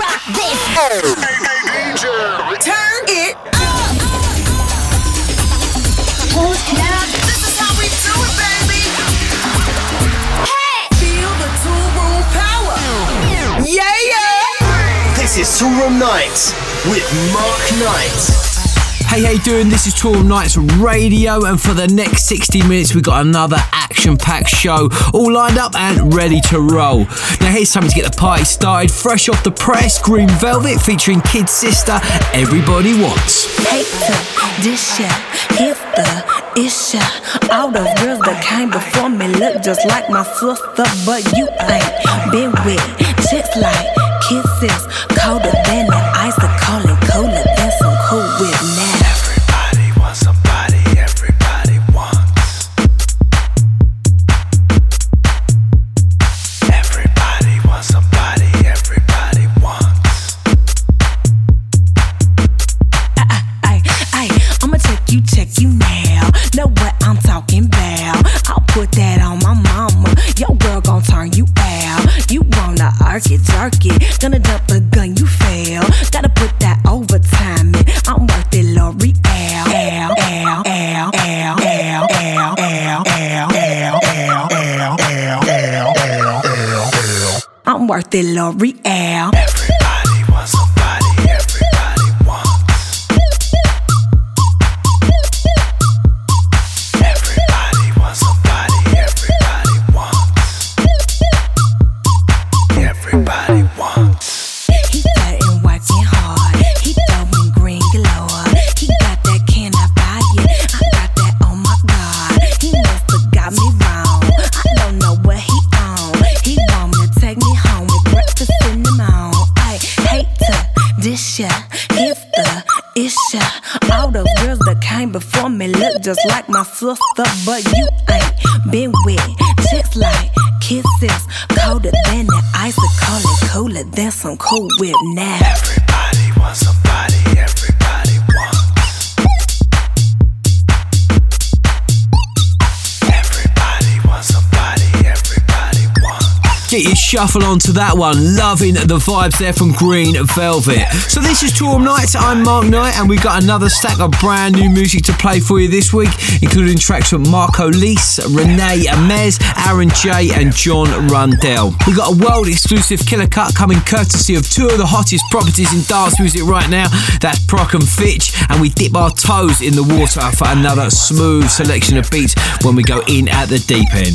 rock this. DJ. Turn it up. Now, this is how we do it, baby. Hey. Feel the two room power. Yeah, yeah. This is Toolroom Knights with Mark Knight. Hey, how you doing? This is Toolroom Knights Radio, and for the next 60 minutes, we've got another action-packed show all lined up and ready to roll. Now, here's something to get the party started. Fresh off the press, Green Velvet featuring Kid Sister, Everybody Wants. Hate to dish here's the issue. All those girls that came before me look just like my sister, but you ain't been with chicks like kisses, colder than real, real. Just like my sister, but you ain't been with chicks like kisses, colder than the ice, the color cooler than some cool whip now. Shuffle onto that one. Loving the vibes there from Green Velvet. So this is Tour Nights. I'm Mark Knight, and we've got another stack of brand new music to play for you this week, including tracks from Marco Lys, Rene Amesz, Aaron J, and John Rundell. We've got a world exclusive killer cut coming courtesy of two of the hottest properties in dance music right now. That's Prok and Fitch, and we dip our toes in the water for another smooth selection of beats when we go in at the deep end.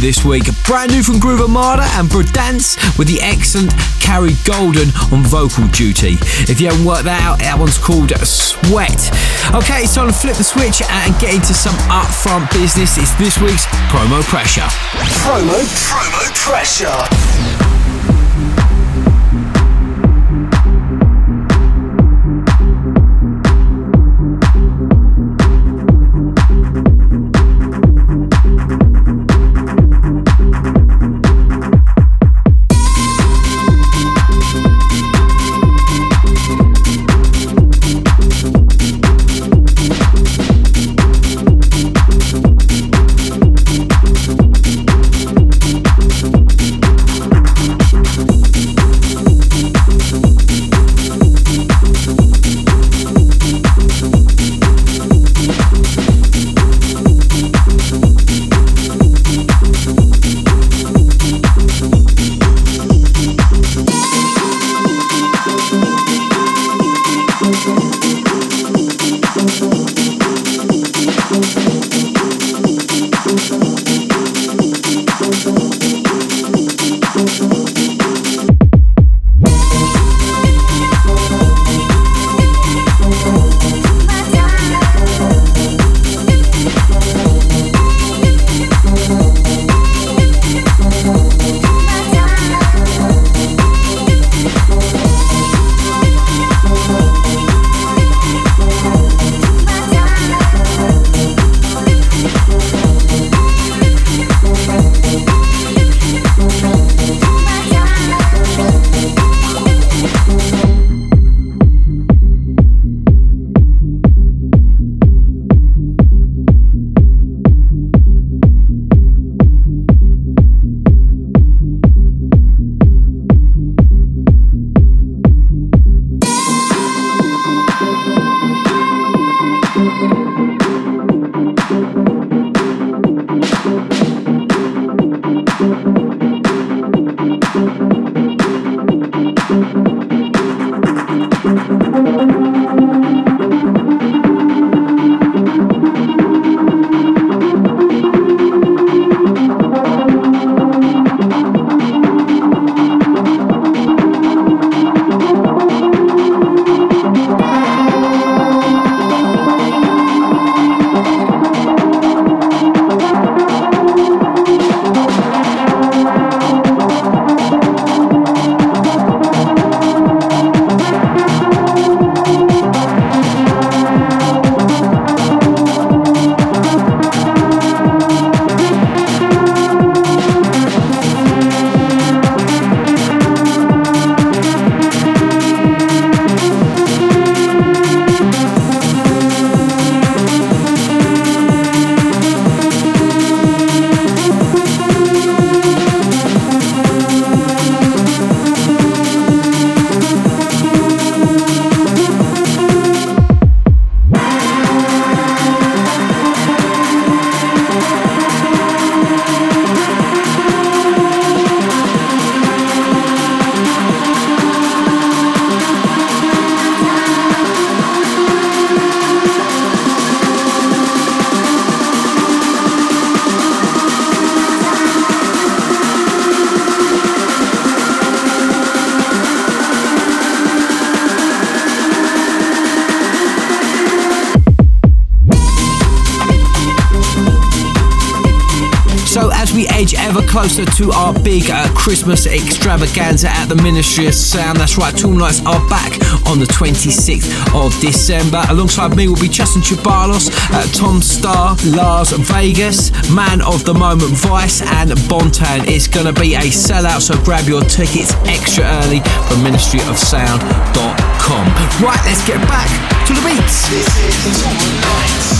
this week. Brand new from Groove Armada and Brodanse with the excellent Carrie Golden on vocal duty. If you haven't worked that out, that one's called Sweat. Okay, it's time to flip the switch and get into some upfront business. It's this week's Promo Pressure. Promo, promo pressure. Closer to our big uh, Christmas extravaganza at the Ministry of Sound. That's right, Tool Nights are back on the 26th of December. Alongside me will be Justin Chubalos, uh, Tom Starr, Lars Vegas, Man of the Moment Vice, and Bontan. It's going to be a sellout, so grab your tickets extra early from ministryofsound.com. Right, let's get back to the beats.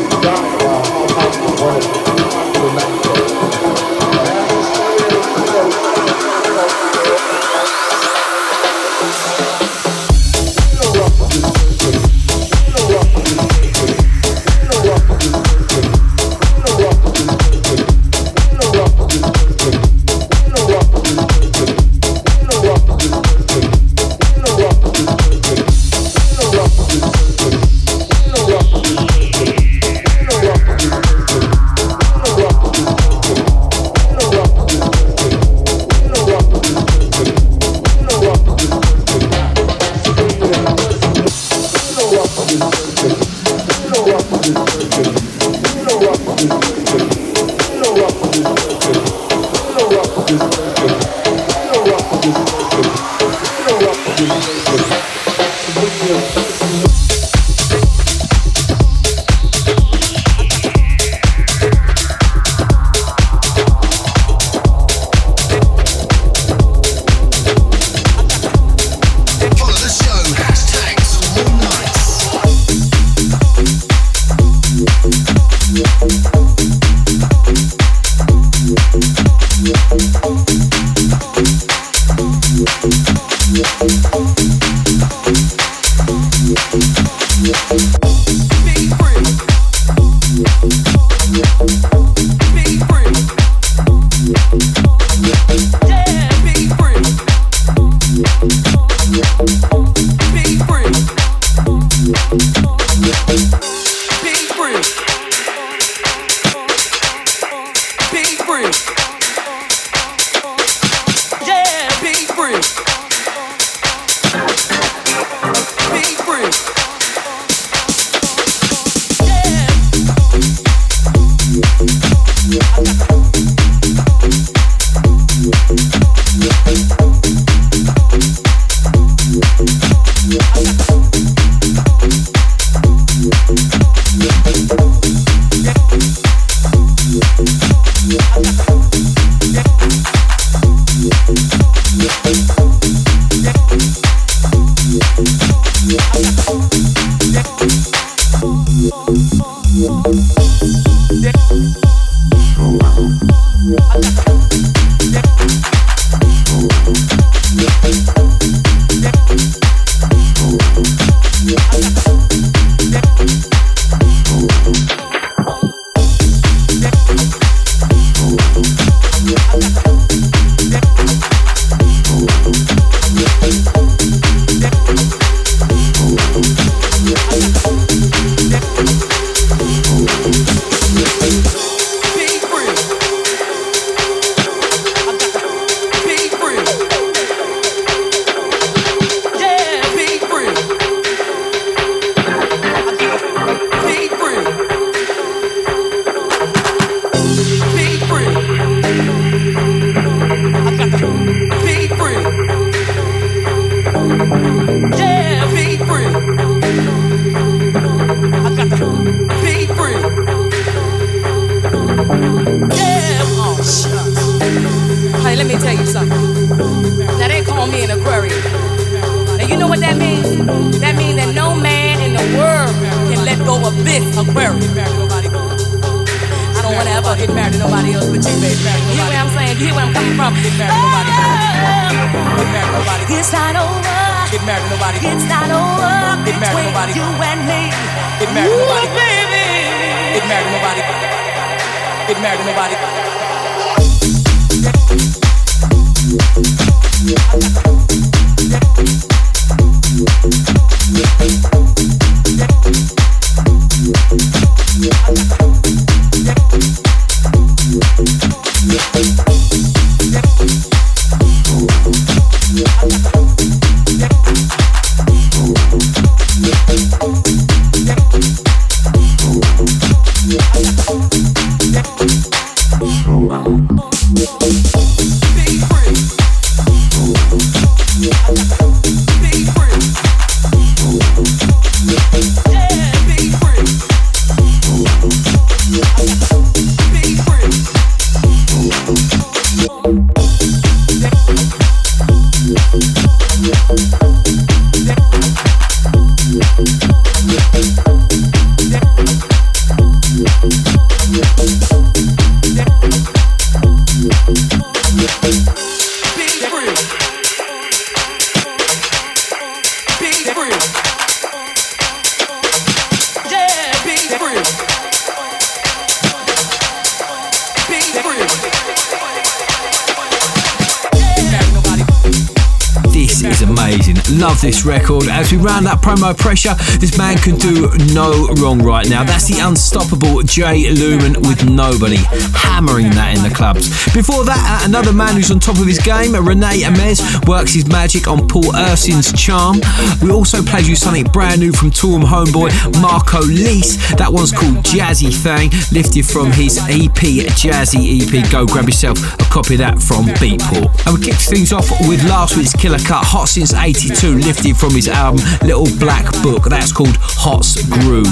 this record. As we round up promo pressure, this man can do no wrong right now. That's the unstoppable Jay Lumen with Nobody, hammering that in the clubs. Before that, uh, another man who's on top of his game, Rene Amesz, works his magic on Paul Ersine's Charm. We also played you something brand new from Toolroom homeboy Marco Lys. That one's called Jazzy Thang, lifted from his EP, Jazzy EP. Go grab yourself a copy of that from Beatport. And we kicked things off with last week's killer cut, Hot Since 82, lifted from his album Little Black Book. That's called Hot's Groove.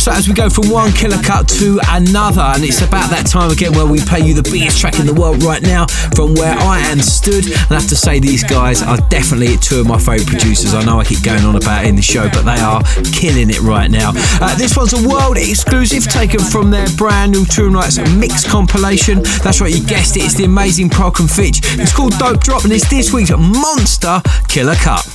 So as we go from one killer cut to another, and it's about that time again where we play you the biggest track in the world right now from where I am stood. And I have to say these guys are definitely two of my favourite producers. I know I keep going on about in the show, but they are killing it right now. Uh, this one's a world exclusive taken from their brand new Toolroom Knights mix compilation. That's right, you guessed it. It's the amazing Prok and Fitch. It's called Dope Drop, and it's this week's monster killer cut.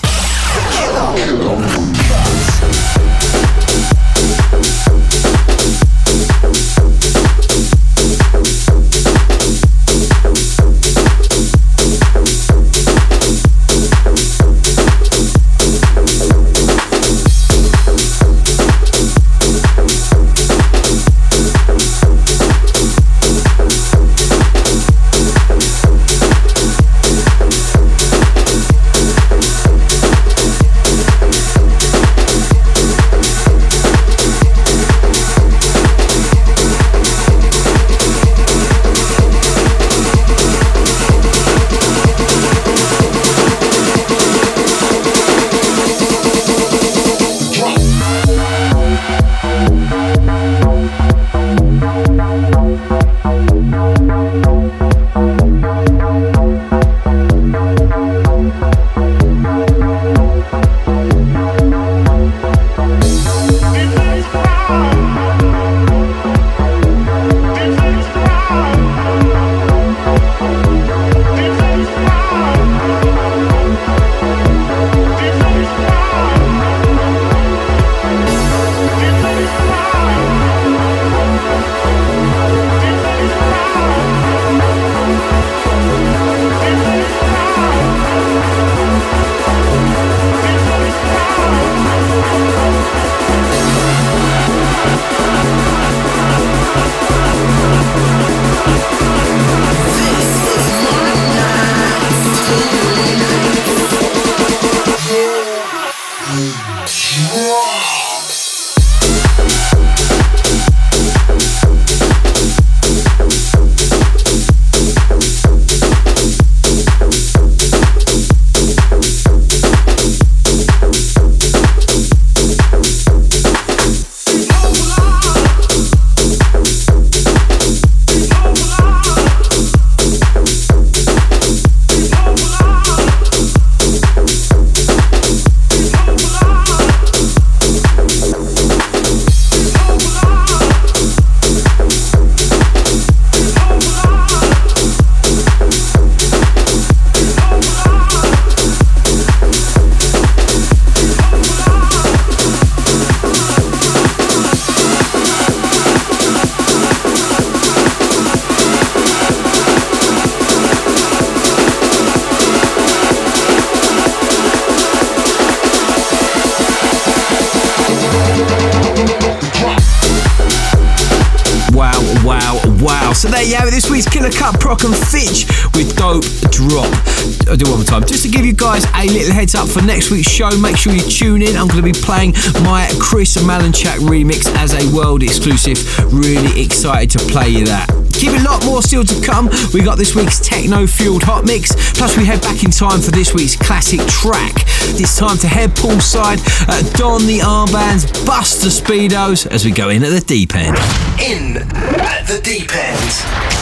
A little heads up for next week's show, make sure you tune in. I'm going to be playing my Chris Malinchak remix as a world exclusive. Really excited to play you that. Keep a lot more still to come. We got this week's techno fueled hot mix. Plus, we head back in time for this week's classic track. It's time to head poolside, uh, don the armbands, bust the speedos as we go in at the deep end. In at the deep end.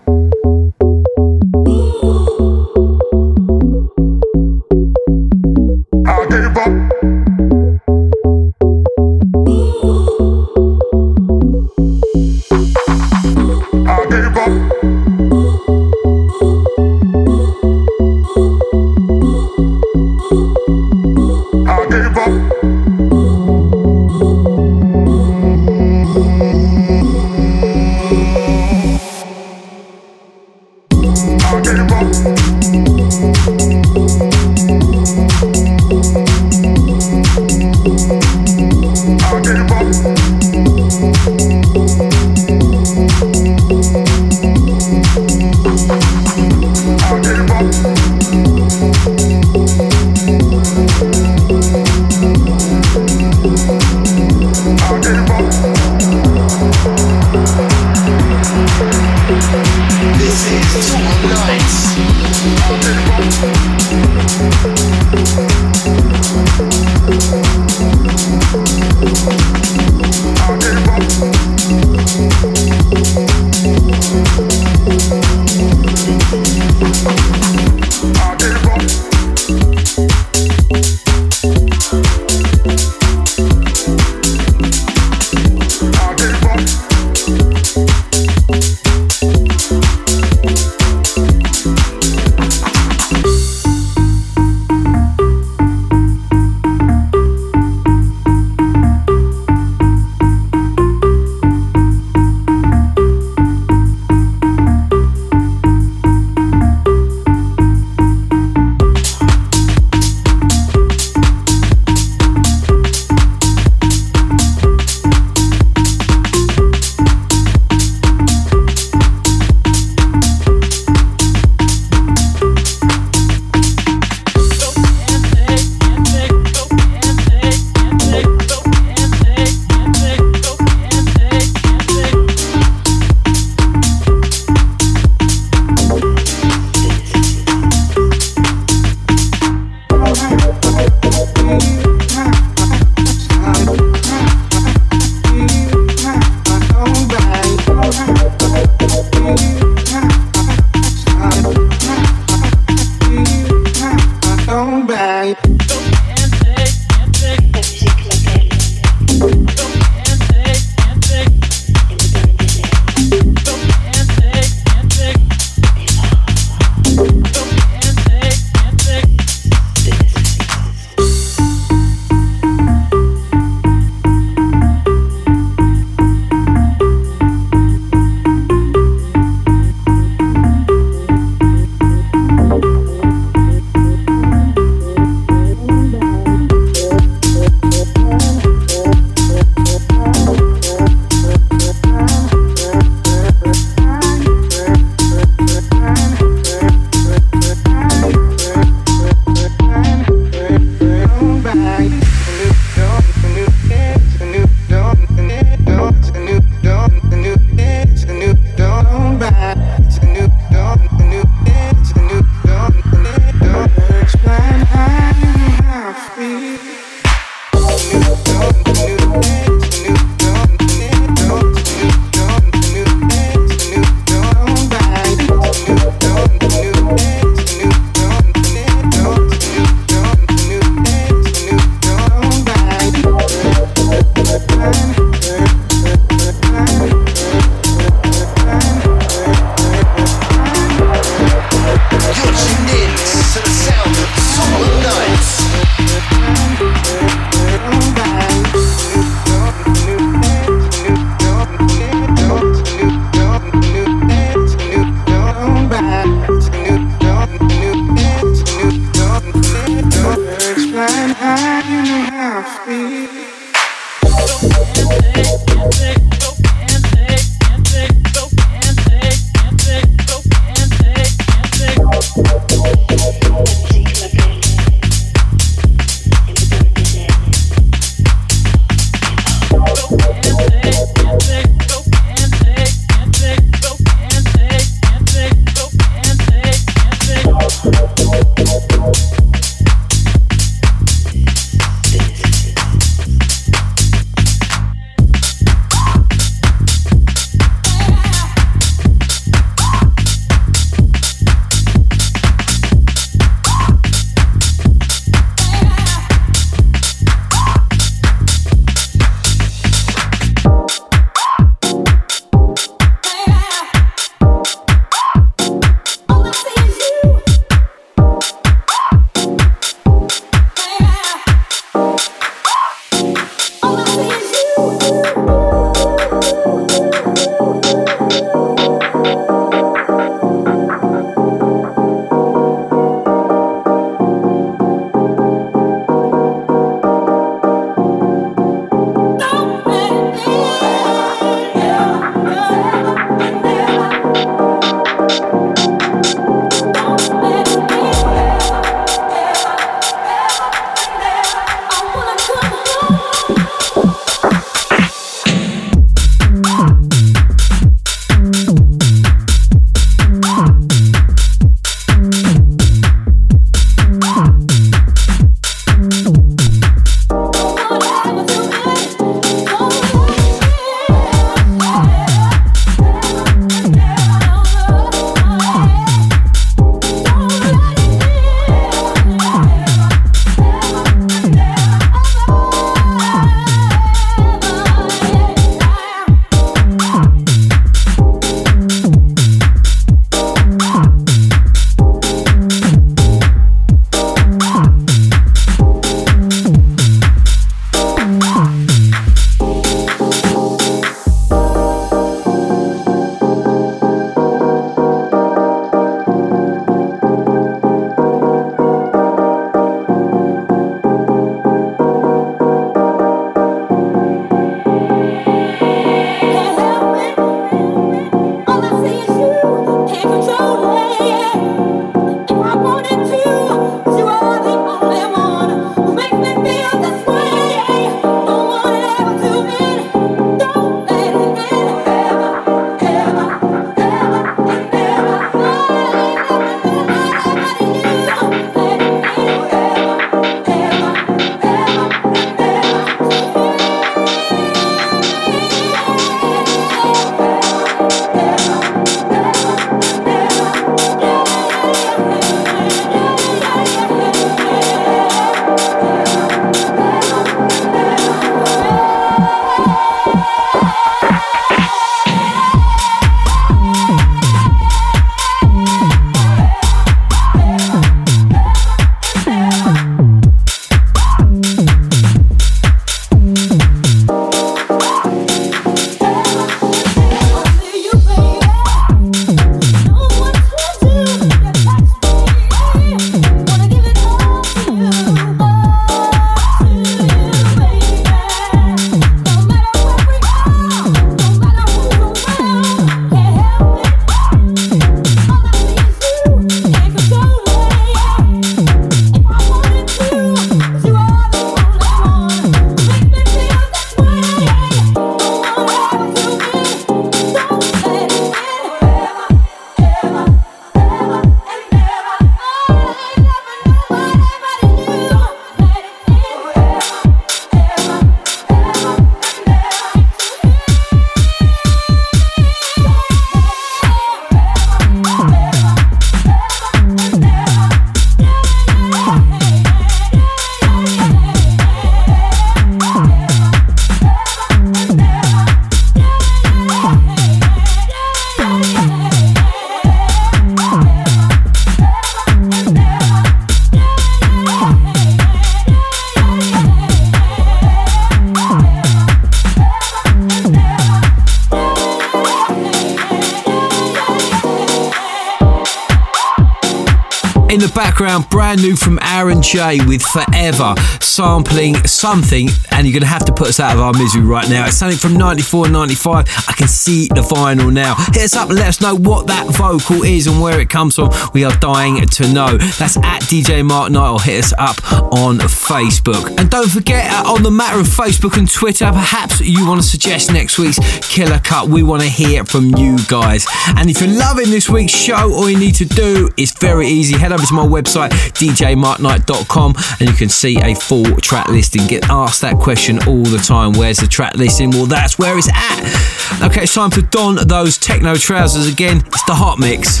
With Forever, sampling something, and you're going to have to put us out of our misery right now. It's something from 94 95. I can see the vinyl now. Hit us up and let us know what that vocal is and where it comes from. We are dying to know. That's at DJ Mark Knight or hit us up on Facebook. And don't forget, uh, on the matter of Facebook and Twitter, perhaps you want to suggest next week's killer cut. We want to hear from you guys. And if you're loving this week's show, all you need to do is very easy. Head over to my website, djmarkknight.com, and you can see a full track listing. Get asked that question all the time. Where's the track listing? Well, that's where it's at. Okay, it's time to don those techno trousers again. It's the hot mix.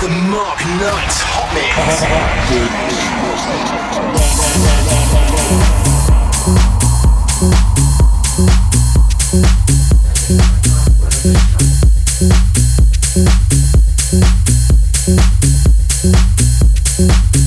The Mark Knight Hot Mix. Follow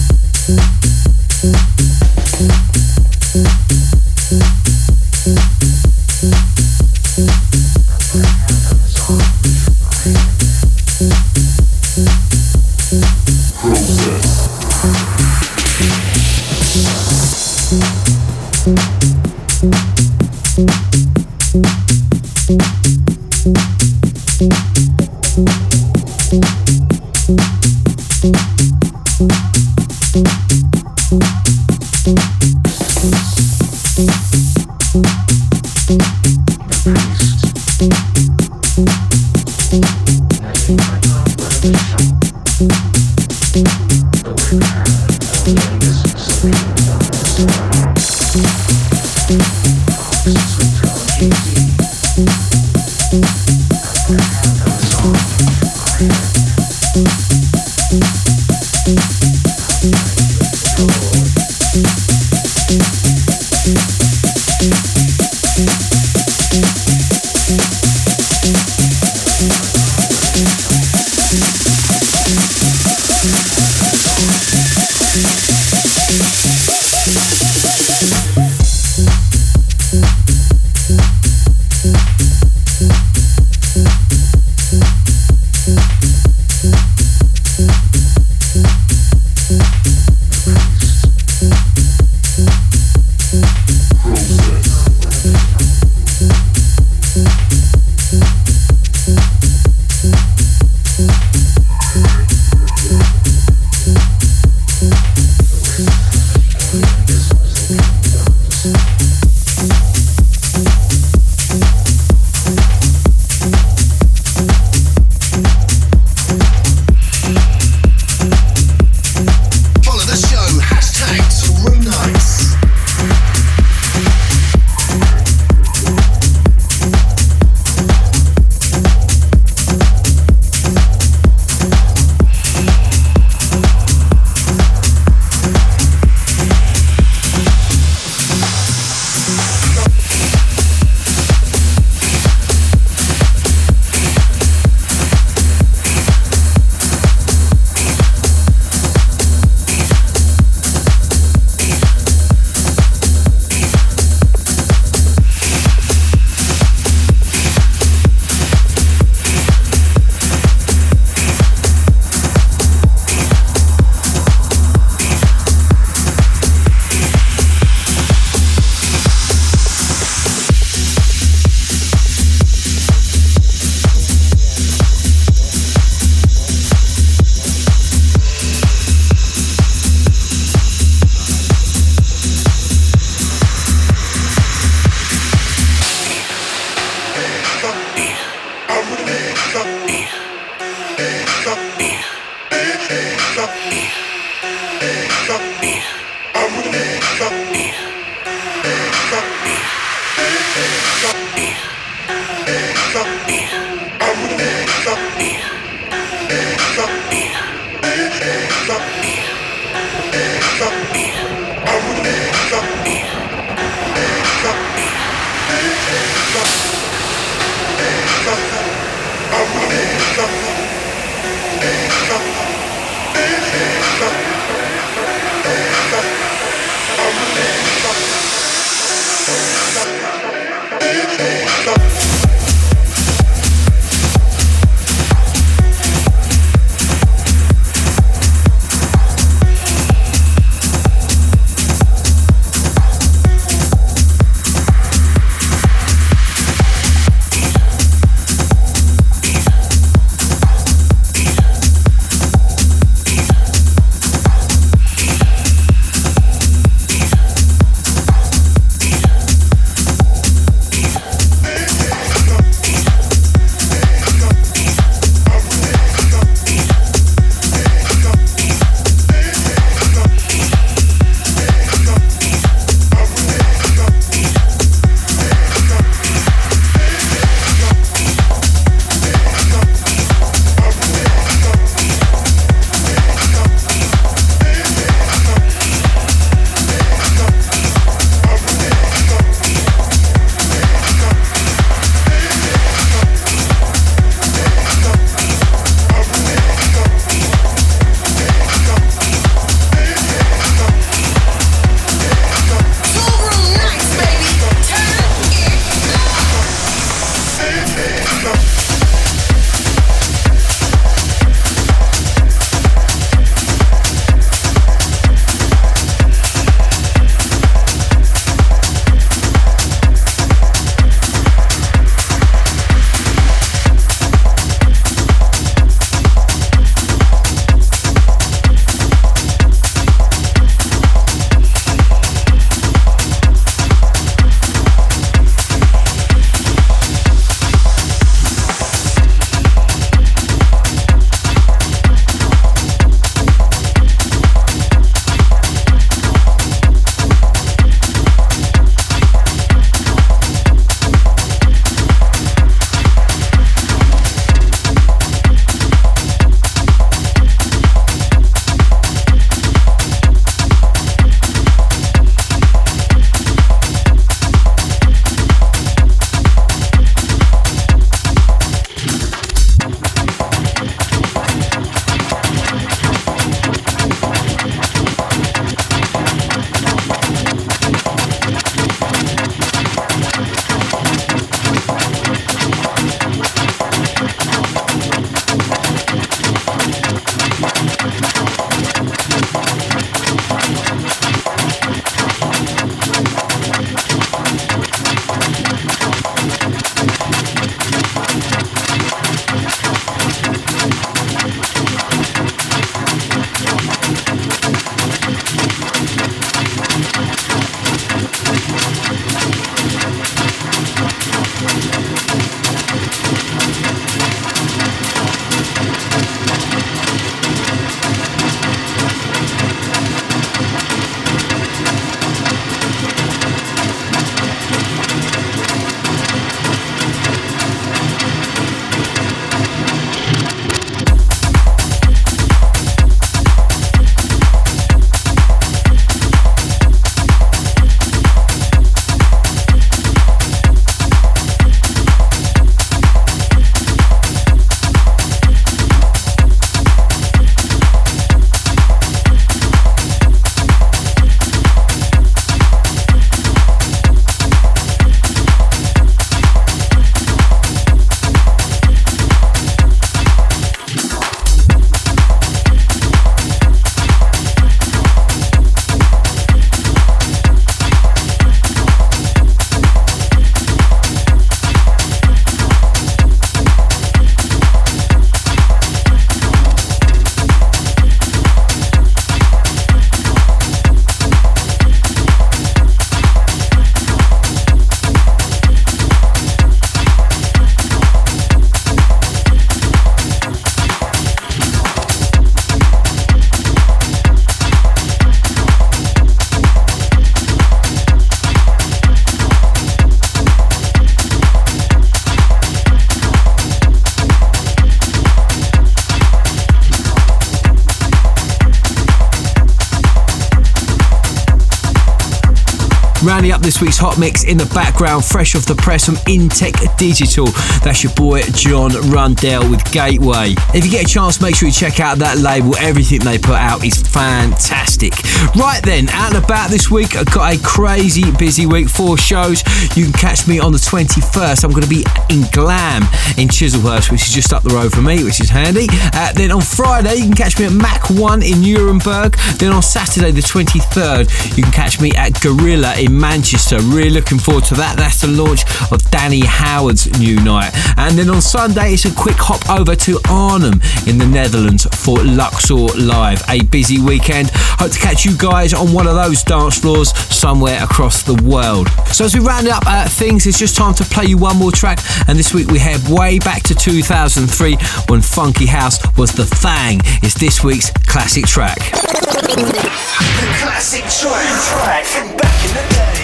up this week's hot mix in the background, fresh off the press from Intec Digital. That's your boy John Rundell with Gateway. If you get a chance, make sure you check out that label. Everything they put out is fantastic. Right then, out and about this week, I've got a crazy busy week. Four shows. You can catch me on the 21st. I'm going to be in Glam in Chislehurst, which is just up the road from me, which is handy. Uh, then on Friday, you can catch me at Mac 1 in Nuremberg. Then on Saturday, the 23rd, you can catch me at Gorilla in Manchester. So really looking forward to that. That's the launch of Danny Howard's new night. And then on Sunday, it's a quick hop over to Arnhem in the Netherlands for Luxor Live. A busy weekend. Hope to catch you guys on one of those dance floors somewhere across the world. So as we round up uh, things, it's just time to play you one more track. And this week we head way back to 2003 when Funky House was the thing. It's this week's classic track. The classic track from back in the day.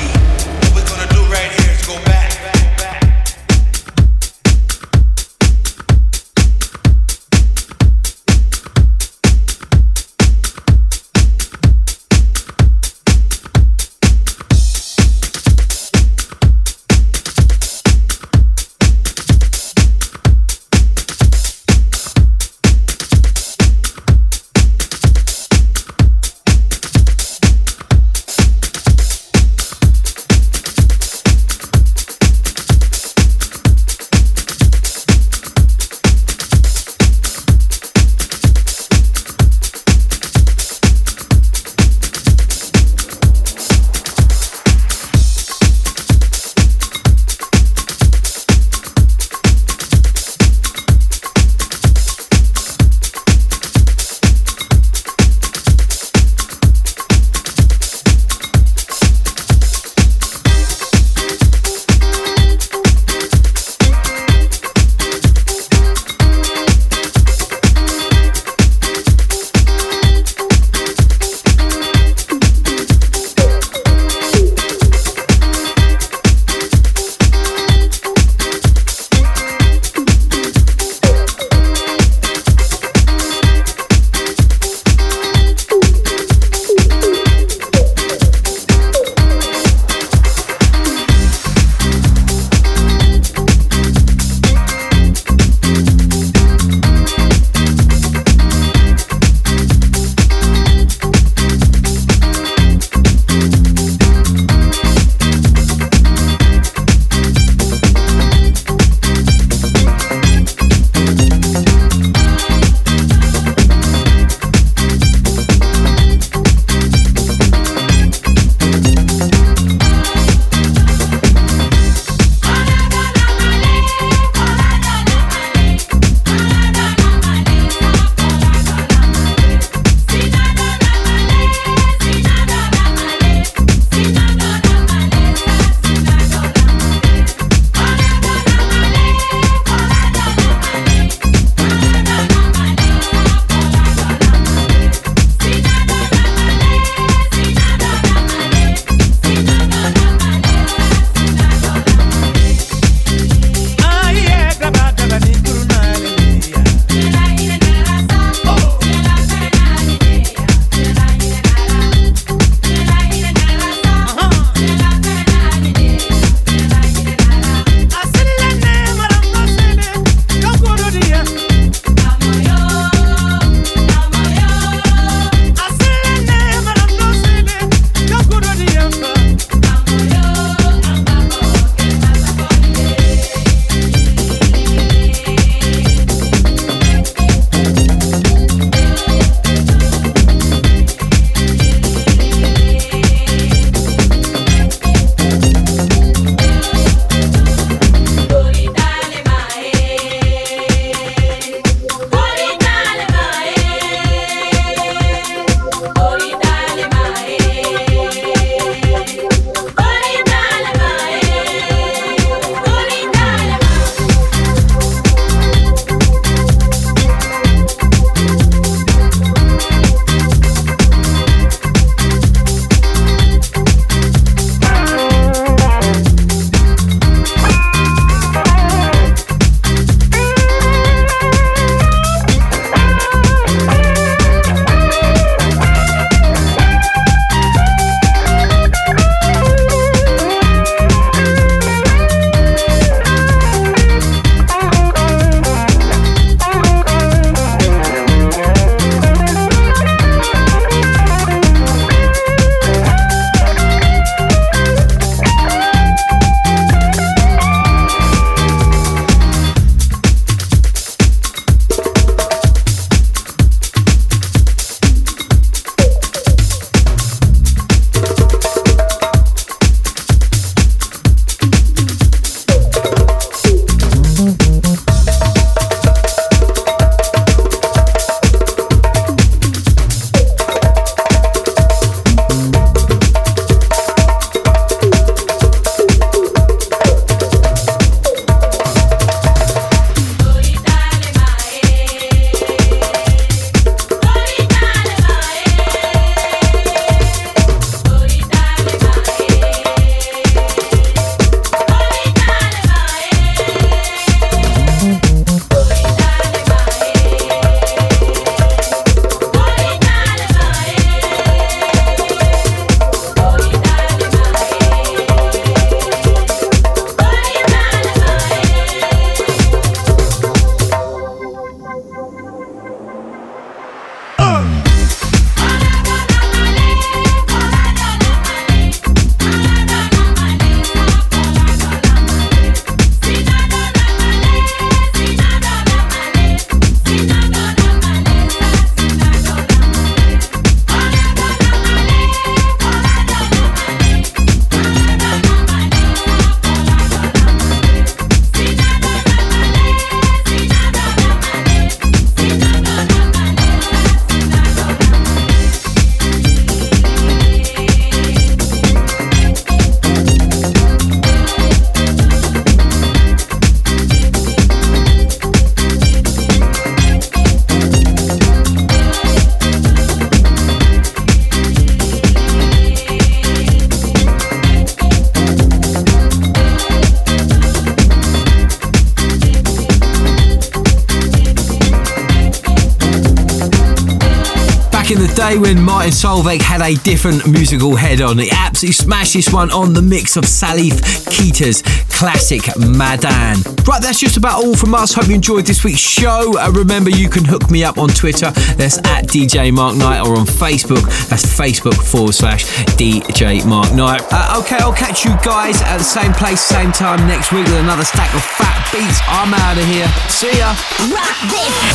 Day when Martin Solveig had a different musical head on. He absolutely smashed this one on the mix of Salif Keita's classic Madan. Right, that's just about all from us. Hope you enjoyed this week's show. Uh, remember, you can hook me up on Twitter. That's at DJ Mark Knight or on Facebook. That's Facebook forward slash DJ Mark Knight. Uh, okay, I'll catch you guys at the same place, same time next week with another stack of fat beats. I'm out of here. See ya.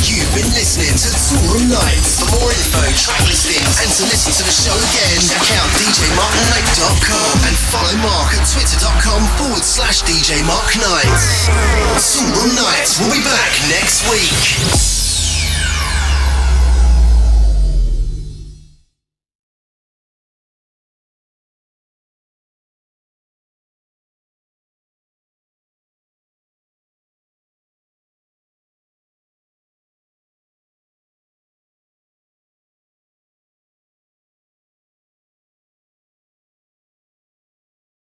You've been listening to Toolroom Knights. For more info, track listings, and to listen to the show again, check out djmarkknight.com and follow Mark at twitter.com forward slash DJ Mark Knight. Toolroom Knights will be back next week.